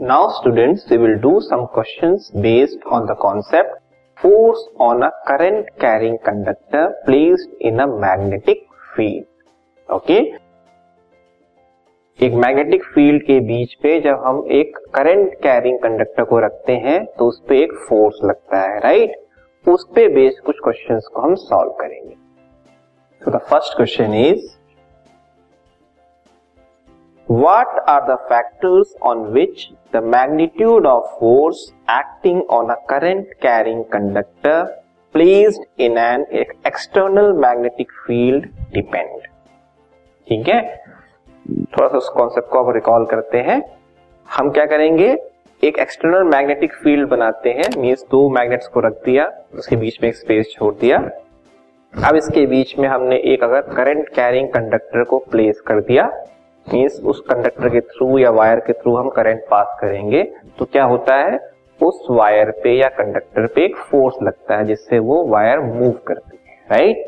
Now students we will do some questions based on the concept force on a current carrying conductor placed in a magnetic field okay एक magnetic field के बीच पे जब हम एक current carrying conductor को रखते हैं तो उस पे एक फोर्स लगता है राइट right? उस पे बेस्ड कुछ क्वेश्चंस को हम सॉल्व करेंगे. So the first question is What are the factors on which the magnitude of force acting on a current carrying conductor placed in an external magnetic field depend? ठीक है? थोड़ा सा उस concept को अब रिकॉल करते हैं। हम क्या करेंगे? एक एक्सटर्नल मैग्नेटिक फ़ील्ड बनाते हैं। मीन्स दो मैग्नेट्स को रख दिया, उसके बीच में एक स्पेस छोड़ दिया। अब इसके बीच में हमने एक अगर करंट कैरिंग कंडक्टर को प्लेस कर दिया। मीन्स उस कंडक्टर के थ्रू या वायर के थ्रू हम करंट पास करेंगे तो क्या होता है? उस वायर पे या कंडक्टर पे एक फोर्स लगता है जिससे वो वायर मूव करती है राइट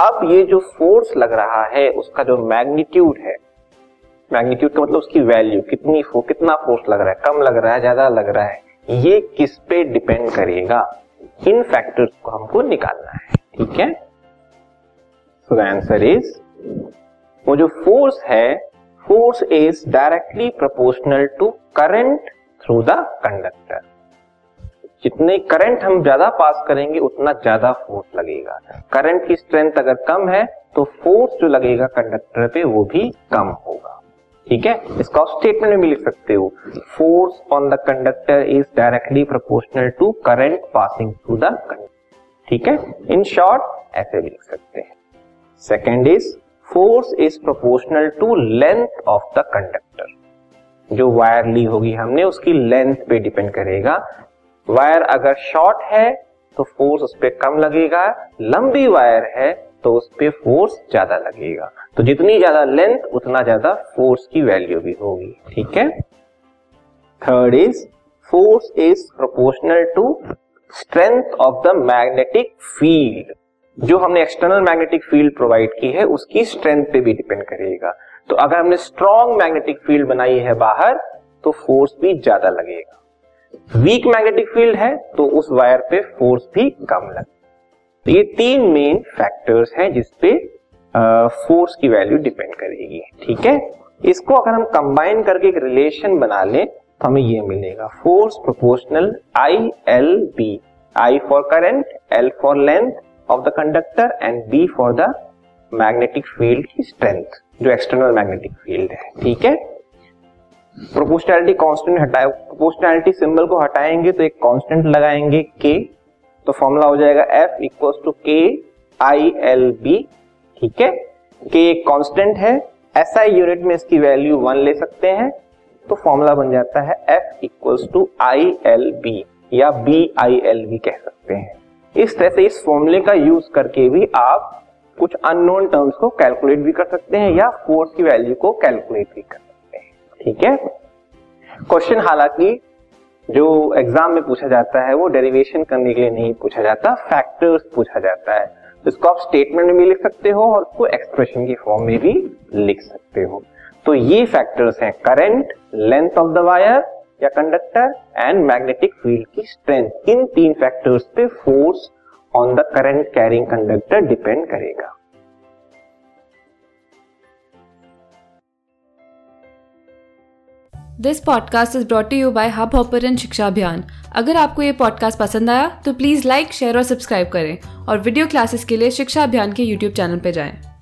अब ये जो फोर्स लग रहा है उसका जो मैग्नीट्यूड है मैग्नीट्यूड का मतलब उसकी वैल्यू कितनी फो, कितना फोर्स लग रहा है कम लग रहा है ज़्यादा लग रहा है ये किस पे डिपेंड करेगा? इन फैक्टर्स को हमको निकालना है ठीक है? सो द आंसर इज़ वो जो फोर्स है force is directly proportional to current through the conductor जितने करंट हम ज़्यादा पास करेंगे, उतना ज़्यादा फोर्स लगेगा। करंट की स्ट्रेंथ अगर कम है तो फोर्स जो लगेगा कंडक्टर पे, वो भी कम होगा। ठीक है? इसका स्टेटमेंट में भी लिख सकते हो। Force on the conductor is directly proportional to current passing through the conductor ठीक है? इन शॉर्ट ऐसे भी लिख सकते हैं। Second is force is proportional to length of the conductor जो वायर ली होगी हमने, उसकी लेंथ पे डिपेंड करेगा। वायर अगर शॉर्ट है तो फोर्स उस पर कम लगेगा। लंबी वायर है तो उस पर फोर्स ज़्यादा लगेगा। तो जितनी ज़्यादा लेंथ उतना ज़्यादा फोर्स की वैल्यू भी होगी। ठीक है? Third is force is proportional to strength of the magnetic field जो हमने एक्सटर्नल मैग्नेटिक फ़ील्ड प्रोवाइड की है, उसकी स्ट्रेंथ पे भी डिपेंड करेगा। तो अगर हमने स्ट्रॉन्ग मैग्नेटिक फ़ील्ड बनाई है बाहर तो फोर्स भी ज़्यादा लगेगा। वीक मैग्नेटिक फ़ील्ड है तो उस वायर पे फोर्स भी कम लगेगा तो ये तीन मेन फैक्टर्स हैं जिसपे फोर्स की वैल्यू डिपेंड करेगी। ठीक है? इसको अगर हम कंबाइन करके एक रिलेशन बना लें तो हमें ये मिलेगा। Force proportional I L B I for current L for length of the conductor and B for the magnetic field की स्ट्रेंथ जो एक्सटर्नल मैग्नेटिक फ़ील्ड है, ठीक है? प्रोपोर्शनैलिटी कांस्टेंट हटाए प्रोपोर्शनैलिटी सिंबल को हटाएँगे तो एक कांस्टेंट लगाएँगे के तो फॉर्मूला हो जाएगा एफ़ इक्वल्स टू के आई एल बी ठीक है? के एक कांस्टेंट है एस आई यूनिट में इसकी वैल्यू वन ले सकते हैं तो फॉर्मूला बन जाता है F equals to I L B या बी आई एल बी कह सकते इस तरह से इस फॉर्मूले का यूज़ करके भी आप कुछ अननोन टर्म्स को कैलकुलेट भी कर सकते हैं या फोर्स की वैल्यू को कैलकुलेट भी कर सकते हैं। ठीक है? क्वेश्चन हालाँकि जो एग्ज़ाम में पूछा जाता है, वो डेरिवेशन करने के लिए नहीं पूछा जाता फैक्टर्स पूछा जाता है। तो इसको आप स्टेटमेंट में भी लिख सकते हो और उसको एक्सप्रेशन की फॉर्म में भी लिख सकते हो। तो ये फैक्टर्स हैं current length of the wire या कंडक्टर एंड मैग्नेटिक फ़ील्ड की स्ट्रेंथ इन तीन फैक्टर्स पे force on the current carrying conductor depend करेगा। This podcast is brought you by Hubhopper Shiksha Abhiyan अगर आपको ये पॉडकास्ट पसंद आया तो प्लीज़ लाइक शेयर और सब्सक्राइब करें और वीडियो क्लासेस के लिए शिक्षा अभियान के यूट्यूब चैनल पर जाएँ।